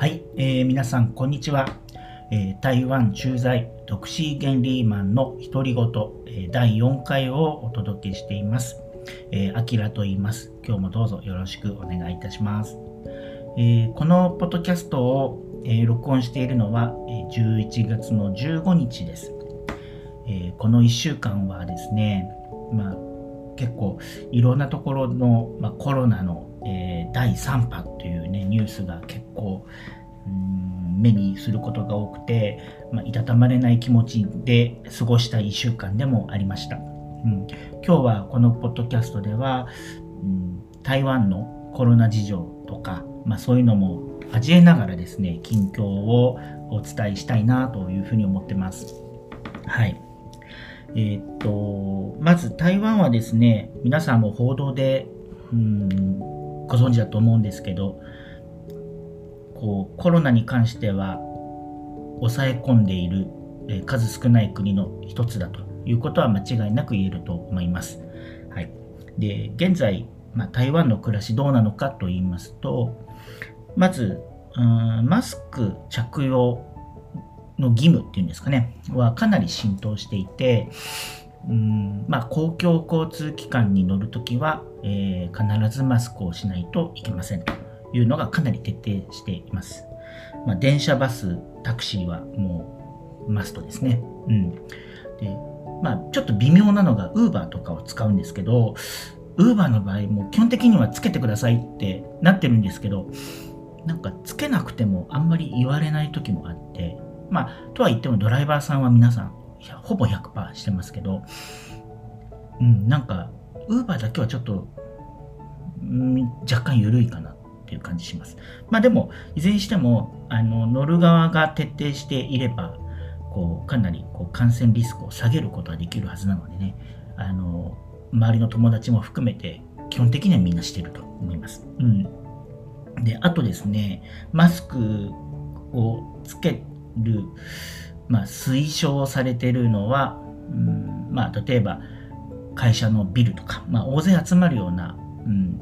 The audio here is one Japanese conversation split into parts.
はい、えー、皆さん、こんにちは。えー、台湾駐在独身原理マンの独り言、えー、第4回をお届けしています。えー、アキラと言います。今日もどうぞよろしくお願いいたします。えー、このポッドキャストを、えー、録音しているのは、えー、11月の15日です。えー、この1週間はですね、まあ、結構いろんなところの、まあ、コロナのえー、第3波というねニュースが結構目にすることが多くて、まあ、いたたまれない気持ちで過ごした1週間でもありました、うん、今日はこのポッドキャストでは、うん、台湾のコロナ事情とか、まあ、そういうのも交えながらですね近況をお伝えしたいなというふうに思ってます。はい。えー、っとまず台湾はですね皆さんも報道でうんご存知だと思うんですけどこうコロナに関しては抑え込んでいる、え数少ない国の一つだということは間違いなく言えると思います。はい、で現在、まあ、台湾の暮らしどうなのかと言いますとまずうんマスク着用の義務っていうんですかねはかなり浸透していてうんまあ、公共交通機関に乗るときは、えー、必ずマスクをしないといけませんいうのがかなり徹底しています。まあ、電車、バス、タクシーはもうマストですね。うん。で、まあ、ちょっと微妙なのが Uber とかを使うんですけど、Uber の場合も基本的にはつけてくださいってなってるんですけど、なんかつけなくてもあんまり言われない時もあって、まあ、とは言ってもドライバーさんは皆さんほぼ100%してますけど、うん、なんか、ウーバーだけはちょっと、若干緩いかなっていう感じします。まあでも、いずれにしても、あの、乗る側が徹底していれば、こう、かなりこう感染リスクを下げることができるはずなのでね、あの、周りの友達も含めて、基本的にはみんなしてると思います。うん。で、あとですね、マスクをつける、まあ、推奨されてるのは、うんまあ、例えば会社のビルとか、まあ、大勢集まるような、うん、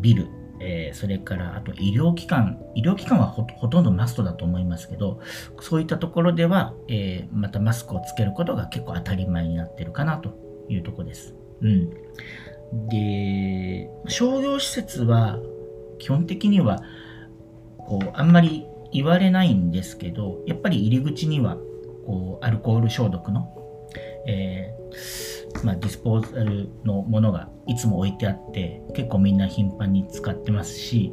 ビル、えー、それからあと医療機関、医療機関はほとんどマストだと思いますけど、そういったところでは、えー、またマスクをつけることが結構当たり前になってるかなというとこです。うん、で、商業施設は基本的にはこうあんまり言われないんですけど、やっぱり入り口にはこうアルコール消毒の、えー、まあ、ディスポーザルのものがいつも置いてあって、結構みんな頻繁に使ってますし、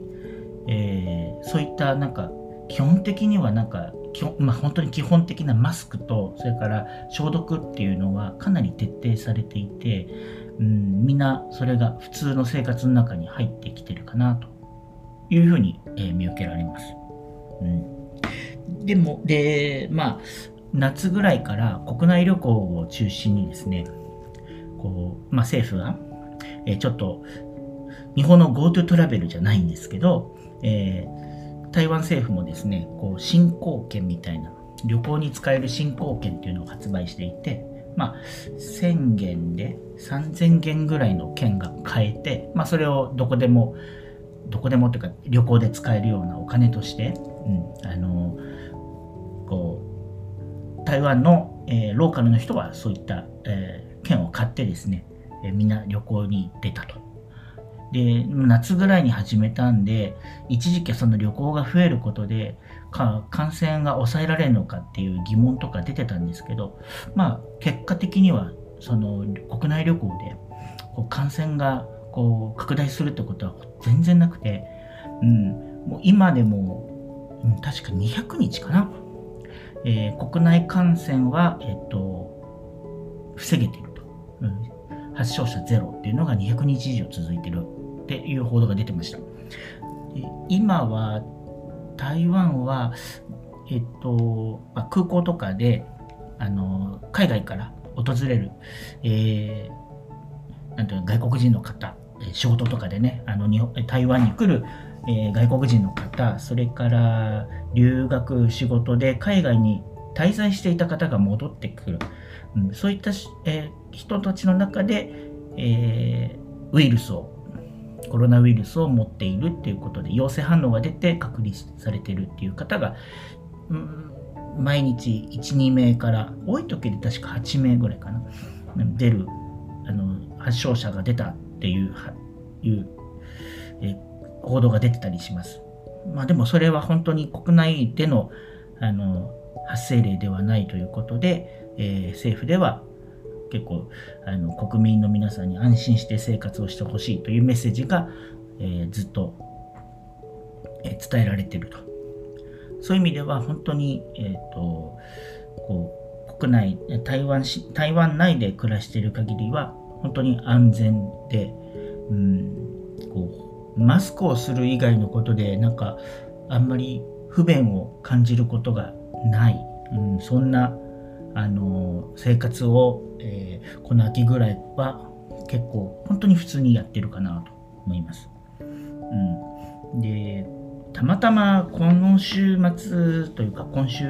えー、そういったなんか基本的にはなんか基本、まあ、本当に基本的なマスクとそれから消毒っていうのはかなり徹底されていて、うん、みんなそれが普通の生活の中に入ってきてるかなというふうに、えー、見受けられます。うん、でも、で、まあ、夏ぐらいから国内旅行を中心にですね、こう、まあ、政府が、えー、ちょっと、日本の GoTo トラベルじゃないんですけど、えー、台湾政府もですね、こう、振興券みたいな、旅行に使える振興券っていうのを発売していて、まあ、1000元で3000元ぐらいの券が買えて、まあ、それをどこでも、どこでもっていうか旅行で使えるようなお金として、うん、あのこう台湾の、えー、ローカルの人はそういった、えー、券を買ってですね、え、みんな旅行に出たと。で夏ぐらいに始めたんで一時期その旅行が増えることでか感染が抑えられるのかっていう疑問とか出てたんですけどまあ結果的にはその国内旅行でこう感染がこう拡大するってことは全然なくて、うん、もう今でも、うん、確か200日かな、えー、国内感染は、えっと、防げてる、発症者ゼロっていうのが200日以上続いてるっていう報道が出てました。今は台湾は、えっとまあ、空港とかであの海外から訪れる、えー、なんていう外国人の方仕事とかでねあの日本台湾に来る、えー、外国人の方それから留学仕事で海外に滞在していた方が戻ってくる、そういった、えー、人たちの中で、えー、ウイルスをコロナウイルスを持っているっていうことで陽性反応が出て隔離されてるっていう方が、うん、毎日12名から多い時で確か8名ぐらいかな出るあの発症者が出たっていういうえ報道が出てたりします。まあ、でもそれは本当に国内でのあの発生例ではないということで、えー、政府では結構あの国民の皆さんに安心して生活をしてほしいというメッセージが、えー、ずっと、えー、伝えられてると。そういう意味では本当に、えーと、こう国内台湾し台湾内で暮らしている限りは本当に安全で、うん、こうマスクをする以外のことでなんかあんまり不便を感じることがない、うん、そんなあの生活を、えー、この秋ぐらいは結構本当に普通にやってるかなと思います。うん、でたまたまこの週末というか今週、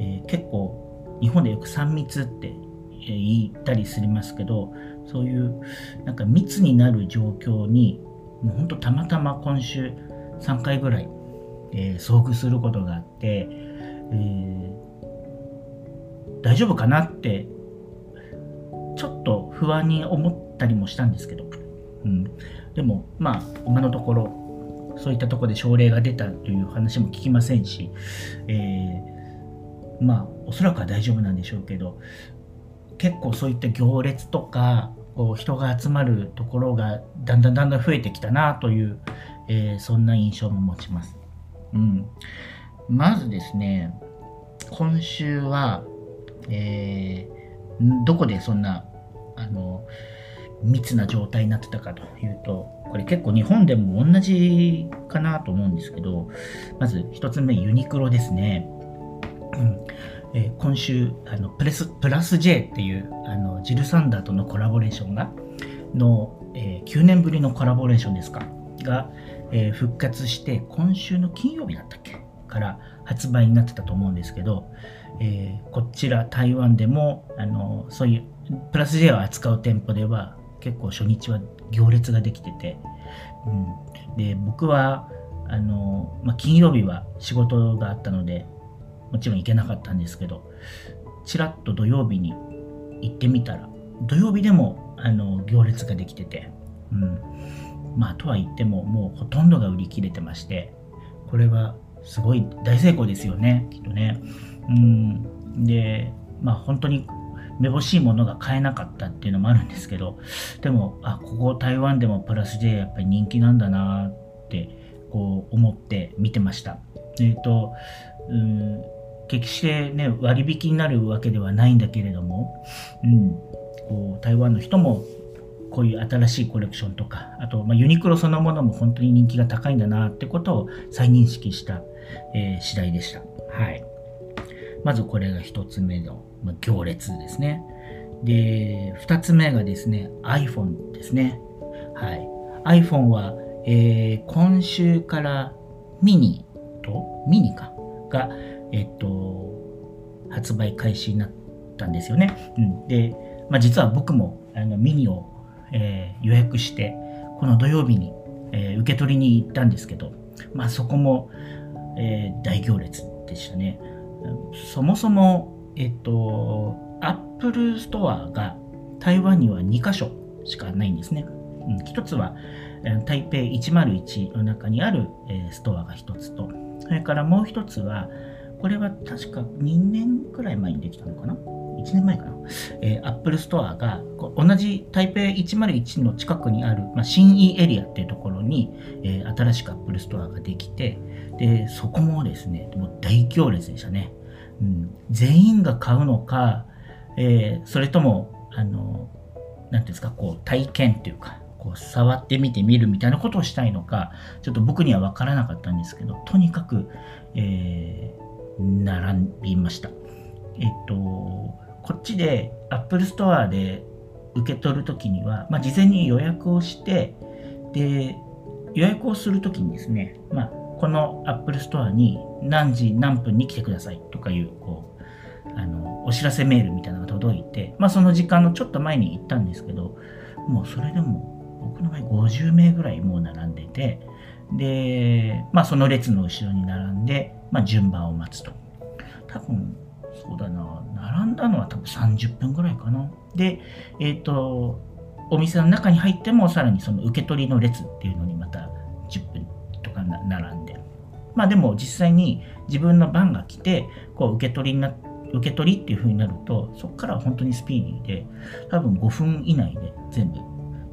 えー、結構日本でよく3密って言ったりすりますけどそういうなんか密になる状況にもうほんとたまたま今週3回ぐらい、えー、遭遇することがあって、えー、大丈夫かなってちょっと不安に思ったりもしたんですけど、うん、でもまあ今のところそういったとこで症例が出たという話も聞きませんし、えー、まあおそらくは大丈夫なんでしょうけど結構そういった行列とかこう人が集まるところがだんだんだんだん増えてきたなという、えー、そんな印象も持ちます。うん、まずですね今週はえー、どこでそんなあの密な状態になってたかというとこれ結構日本でも同じかなと思うんですけどまず1つ目ユニクロですね、うん。えー、今週あのプレスプラス J っていうあのジル・サンダーとのコラボレーションがの、えー、9年ぶりのコラボレーションですか？が、えー、復活して今週の金曜日だったっけ？から発売になってたと思うんですけど、えー、こちら台湾でもあのそういうプラス J を扱う店舗では結構初日は行列ができてて、うん、で僕はあの、まあ、金曜日は仕事があったのでもちろん行けなかったんですけどちらっと土曜日に行ってみたら土曜日でもあの行列ができてて、うん、まあとは言ってももうほとんどが売り切れてましてこれはすごい大成功ですよねきっとね。うん、でまあ本当にめぼしいものが買えなかったっていうのもあるんですけどでもあここ台湾でもプラスでやっぱり人気なんだなってこう思って見てました。えっ、ー、とうん決してね割引になるわけではないんだけれども、うん、こう台湾の人もこういう新しいコレクションとかあと、まあ、ユニクロそのものも本当に人気が高いんだなってことを再認識した、えー、次第でした。はい。まずこれが1つ目の、まあ行列ですね。で、2つ目がですね、iPhone ですね。はい。iPhone は、えー、今週からミニと、ミニか、が、えっと、発売開始になったんですよね。うん、で、まあ、実は僕もあのミニを、えー、予約して、この土曜日に、えー、受け取りに行ったんですけど、まあ、そこも、え大行列でしたね。そもそも、えっと、Apple Store が台湾には2箇所しかないんですね。うん、1つは台北101の中にある、えー、ストアが1つと、それからもう1つは、これは確か2年くらい前にできたのかな ?1 年前かな、えー、Apple Store が同じ台北101の近くにある、まあ、新イエリアっていうところに、えー、新しく Apple Store ができて、で、そこもですね、もう大行列でしたね。うん、全員が買うのか、えー、それとも、あの、なんていうんですか、こう、体験っていうか、こう、触ってみてみるみたいなことをしたいのか、ちょっと僕には分からなかったんですけど、とにかく、えー、並びました。えっと、こっちで Apple Store で受け取るときには、まあ、事前に予約をして、で、予約をするときにですね、まあ、この Apple Store に何時何分に来てくださいとかいう、こう、あの、お知らせメールみたいなのが届いて、まあその時間のちょっと前に行ったんですけど、もうそれでも僕の場合50名ぐらいもう並んでて、で、まあその列の後ろに並んで、まあ順番を待つと。多分、そうだな、並んだのは多分30分ぐらいかな。で、えっ、ー、と、お店の中に入ってもさらにその受け取りの列っていうのにまた。まあでも実際に自分の番が来て、こう受け取りにな受け取りっていう風になると、そこからは本当にスピーディーで、多分5分以内で全部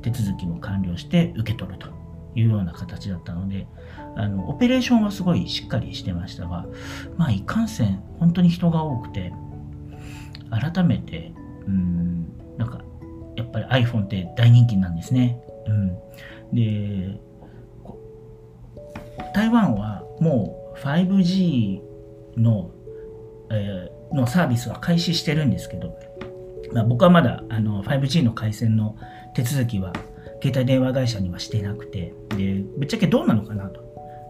手続きも完了して受け取るというような形だったので、あのオペレーションはすごいしっかりしてましたが、まあ、いかんせん、本当に人が多くて、改めて、うん、なんか、やっぱり iPhone って大人気なんですね。うん、で、台湾はもう 5G の、えー、のサービスは開始してるんですけど、まあ、僕はまだあの 5G の回線の手続きは携帯電話会社にはしてなくて、で、ぶっちゃけどうなのかなと。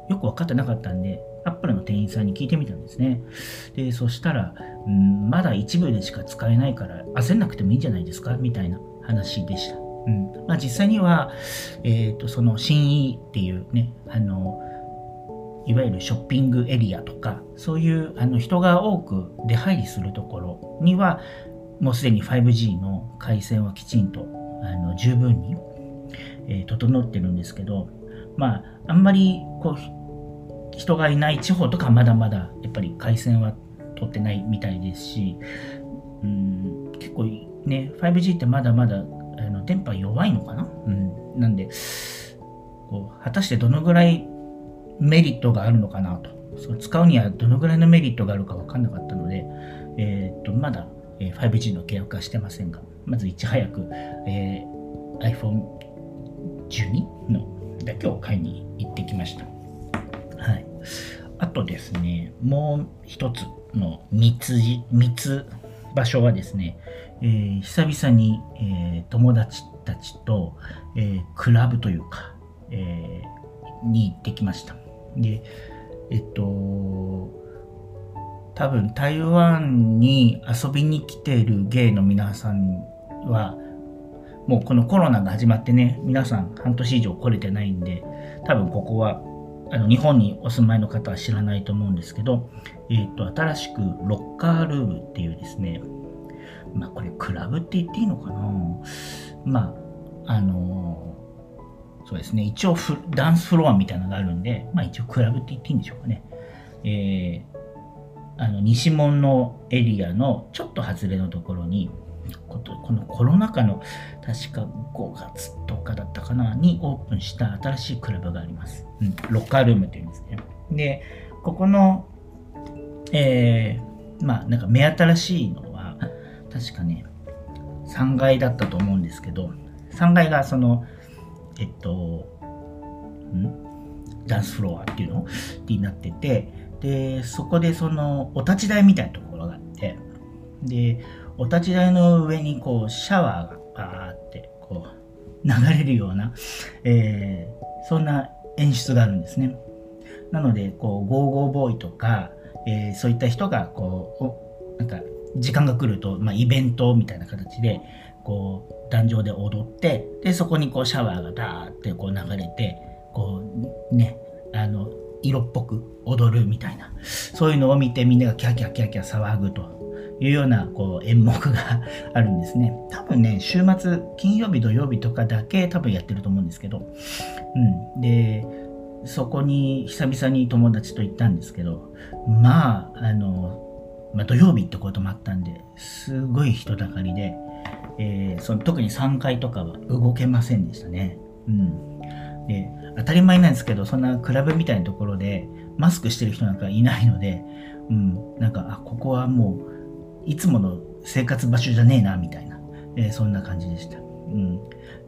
よく分かってなかったんで、アップルの店員さんに聞いてみたんですね。で、そしたら、うん、まだ一部でしか使えないから焦んなくてもいいんじゃないですか？みたいな話でした。うんまあ、実際には、えーと、その新意っていうね、あの、いわゆるショッピングエリアとか、そういうあの人が多く出入りするところには、もうすでに 5G の回線はきちんとあの十分に、えー、整ってるんですけど、まあ、あんまりこう人がいない地方とかまだまだやっぱり回線は取ってないみたいですし、うん、結構ね、5G ってまだまだあの電波弱いのかな、うん、なんでこう、果たしてどのぐらいメリットがあるのかなと、そ使うにはどのぐらいのメリットがあるか分かんなかったので、えー、っとまだ 5G の契約はしてませんが、まずいち早く、えー、iPhone12 のだけを買いに行ってきました。はい。あとですね、もう一つの密密場所はですね、えー、久々に、えー、友達たちと、えー、クラブというか、えに行ってきました。で、えっと、多分台湾に遊びに来ているゲイの皆さんは、もうこのコロナが始まってね、皆さん半年以上来れてないんで、多分ここはあの日本にお住まいの方は知らないと思うんですけど、えっ、と、新しくロッカールームっていうですね、まあこれクラブって言っていいのかな？まあ、あのそうですね、一応ダンスフロアみたいなのがあるんで、まあ一応クラブって言っていいんでしょうかね。えー、あの西門のエリアのちょっと外れのところにこのコロナ禍の確か5月とかだったかなにオープンした新しいクラブがあります。うん、ロッカールームっていうんですね。で、ここの、えー、まあなんか目新しいのは確かね3階だったと思うんですけど3階がそのえっとん？ダンスフロアっていうの？になっててで、そこでそのお立ち台みたいなところがあって、で、お立ち台の上にこうシャワーがバーってこう流れるような、えー、そんな演出があるんですね。なので、こう、ゴーゴーボーイとか、えー、そういった人が、こう、なんか、時間が来ると、まあ、イベントみたいな形で、こう、壇上で踊って、で、そこにこう、シャワーがダーってこう流れて、こう、ね、あの、色っぽく踊るみたいなそういうのを見てみんながキャキャキャキャ騒ぐというようなこう演目があるんですね。多分ね週末金曜日土曜日とかだけ多分やってると思うんですけど、うん、でそこに久々に友達と行ったんですけどまああの、まあ、土曜日ってこともあったんですごい人だかりで、えー、その特に3階とかは動けませんでしたね。うん、で当たり前なんですけど、そんなクラブみたいなところでマスクしてる人なんかいないので、うん、なんか、あ、ここはもう、いつもの生活場所じゃねえな、みたいな、えー、そんな感じでした。うん。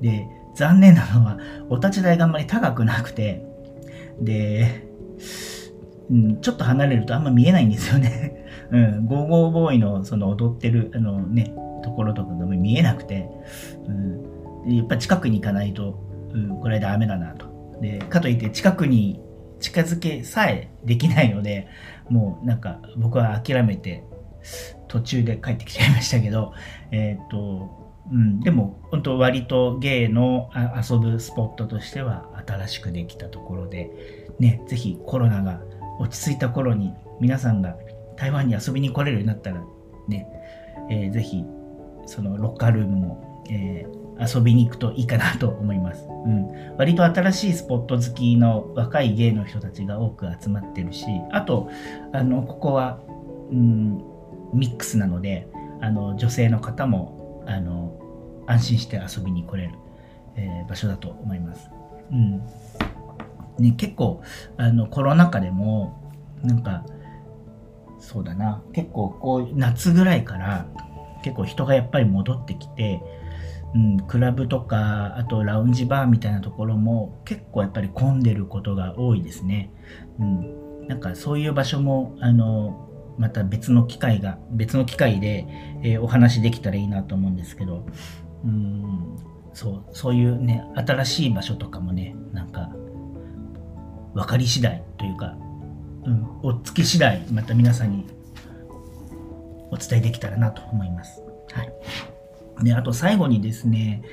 で、残念なのは、お立ち台があんまり高くなくて、で、うん、ちょっと離れるとあんま見えないんですよね。うん、ゴーゴーボーイのその踊ってる、あのね、ところとかが見えなくて、うん、やっぱ近くに行かないと、うん、これダメだなと。でかといって近くに近づけさえできないのでもうなんか僕は諦めて途中で帰ってきちゃいましたけど、えっ、ー、とうん、でも本当割とゲイの遊ぶスポットとしては新しくできたところで、ね、ぜひコロナが落ち着いた頃に皆さんが台湾に遊びに来れるようになったらね、えー、ぜひそのロッカールームも、えー、遊びに行くといいかなと思います、うん。割と新しいスポット好きの若い芸の人たちが多く集まってるし、あと、あの、ここは、うん、ミックスなので、あの、女性の方も、あの、安心して遊びに来れる、えー、場所だと思います。うん。ね、結構、あの、コロナ禍でも、なんか、そうだな、結構こう、夏ぐらいから、結構人がやっぱり戻ってきて、うん、クラブとかあとラウンジバーみたいなところも結構やっぱり混んでることが多いですね。うん、なんかそういう場所もあのまた別の機会が別の機会で、えー、お話できたらいいなと思うんですけど、うん、そうそういうね新しい場所とかもねなんか分かり次第というか、うん、おっつき次第また皆さんにお伝えできたらなと思います。はい。で、あと最後にですね、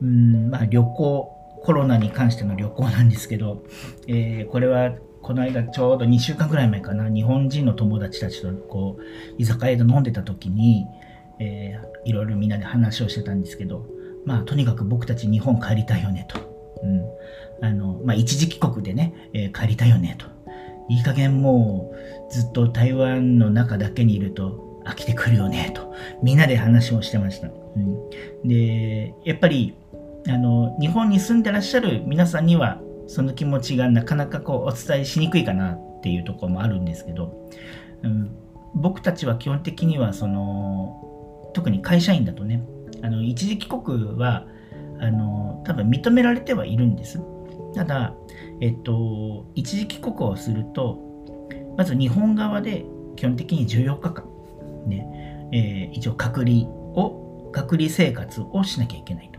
うん、まあ旅行、コロナに関しての旅行なんですけど、えー、これはこの間ちょうど2週間くらい前かな、日本人の友達たちとこう、居酒屋で飲んでた時に、えー、いろいろみんなで話をしてたんですけど、まあとにかく僕たち日本帰りたいよねと。うん。あの、まあ一時帰国でね、えー、帰りたいよねと。いい加減もうずっと台湾の中だけにいると飽きてくるよね、と、みんなで話をしてました。うん、で、やっぱり、あの、日本に住んでらっしゃる皆さんには、その気持ちがなかなかこう、お伝えしにくいかなっていうところもあるんですけど、うん、僕たちは基本的には、その、特に会社員だとね、あの、一時帰国は、あの、多分認められてはいるんです。ただ、えっと、一時帰国をすると、まず日本側で基本的に14日間、ね、えー、一応隔離を、隔離生活をしなきゃいけないと。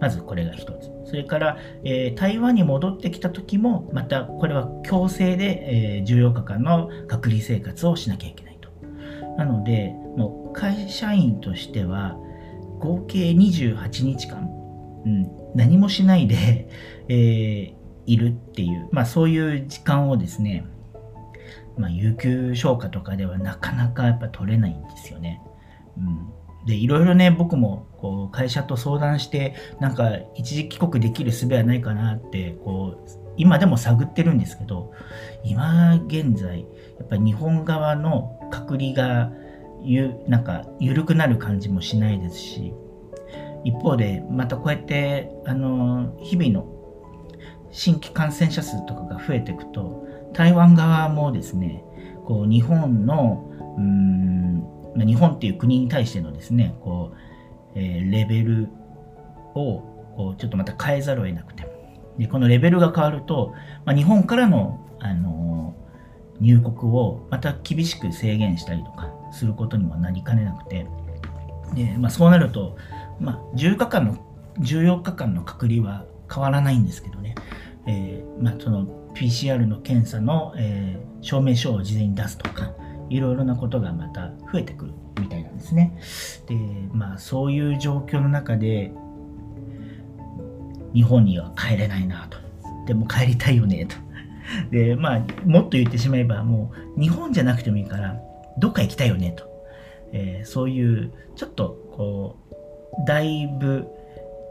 まずこれが一つ。それから、えー、台湾に戻ってきた時も、またこれは強制で、えー、14日間の隔離生活をしなきゃいけないと。なので、もう会社員としては、合計28日間、うん、何もしないで、えー、いるっていう、まあそういう時間をですね、まあ、有給消化とかではなかなかやっぱ取れないんですよね。うん、でいろいろね僕もこう会社と相談してなんか一時帰国できる術はないかなってこう今でも探ってるんですけど今現在やっぱり日本側の隔離がゆなんか緩くなる感じもしないですし一方でまたこうやってあの日々の新規感染者数とかが増えていくと台湾側もですね、こう日本の、うん、日本っていう国に対してのですね、こう、えー、レベルをこうちょっとまた変えざるを得なくて。で、このレベルが変わると、まあ、日本からの、あのー、入国をまた厳しく制限したりとかすることにもなりかねなくて、で、まあ、そうなると、まあ、10日間の、14日間の隔離は変わらないんですけどね、えー、まあ、その PCR の検査の、えー、証明書を事前に出すとか、いろいろなことがまた増えてくるみたいなんですね。で、まあそういう状況の中で、日本には帰れないなと。でも帰りたいよねと。で、まあもっと言ってしまえばもう日本じゃなくてもいいから、どっか行きたいよねと。えー、そういうちょっとこう、だいぶ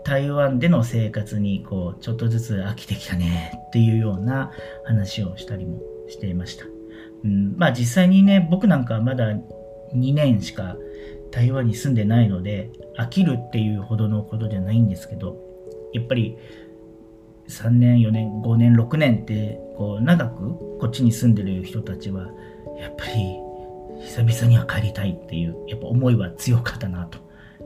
台湾での生活にこうちょっとずつ飽きてきたねっていうような話をしたりもしていました。うん、まあ実際にね、僕なんかまだ2年しか台湾に住んでないので、飽きるっていうほどのことじゃないんですけど、やっぱり3年、4年、5年、6年ってこう長くこっちに住んでる人たちは、やっぱり久々には帰りたいっていう、やっぱ思いは強かったなと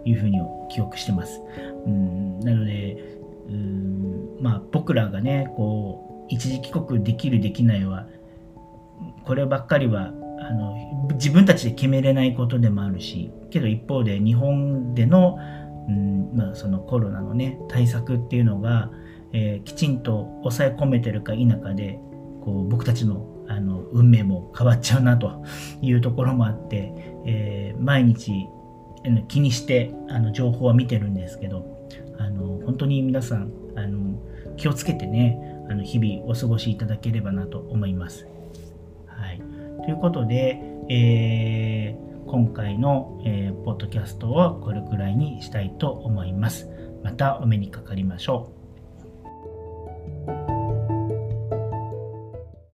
いうふうに記憶してます。うん。なのでうん。まあ僕らがねこう一時帰国できるできないはこればっかりはあの自分たちで決めれないことでもあるしけど一方で日本での,、うんまあ、そのコロナのね対策っていうのが、えー、きちんと抑え込めてるか否かでこう僕たちのあの運命も変わっちゃうなというところもあって、えー、毎日気にしてあの情報は見てるんですけどあの本当に皆さんあの気をつけてねあの日々お過ごしいただければなと思います。はい、ということで、えー、今回の、えー、ポッドキャストはこれくらいにしたいと思います。またお目にかかりましょう。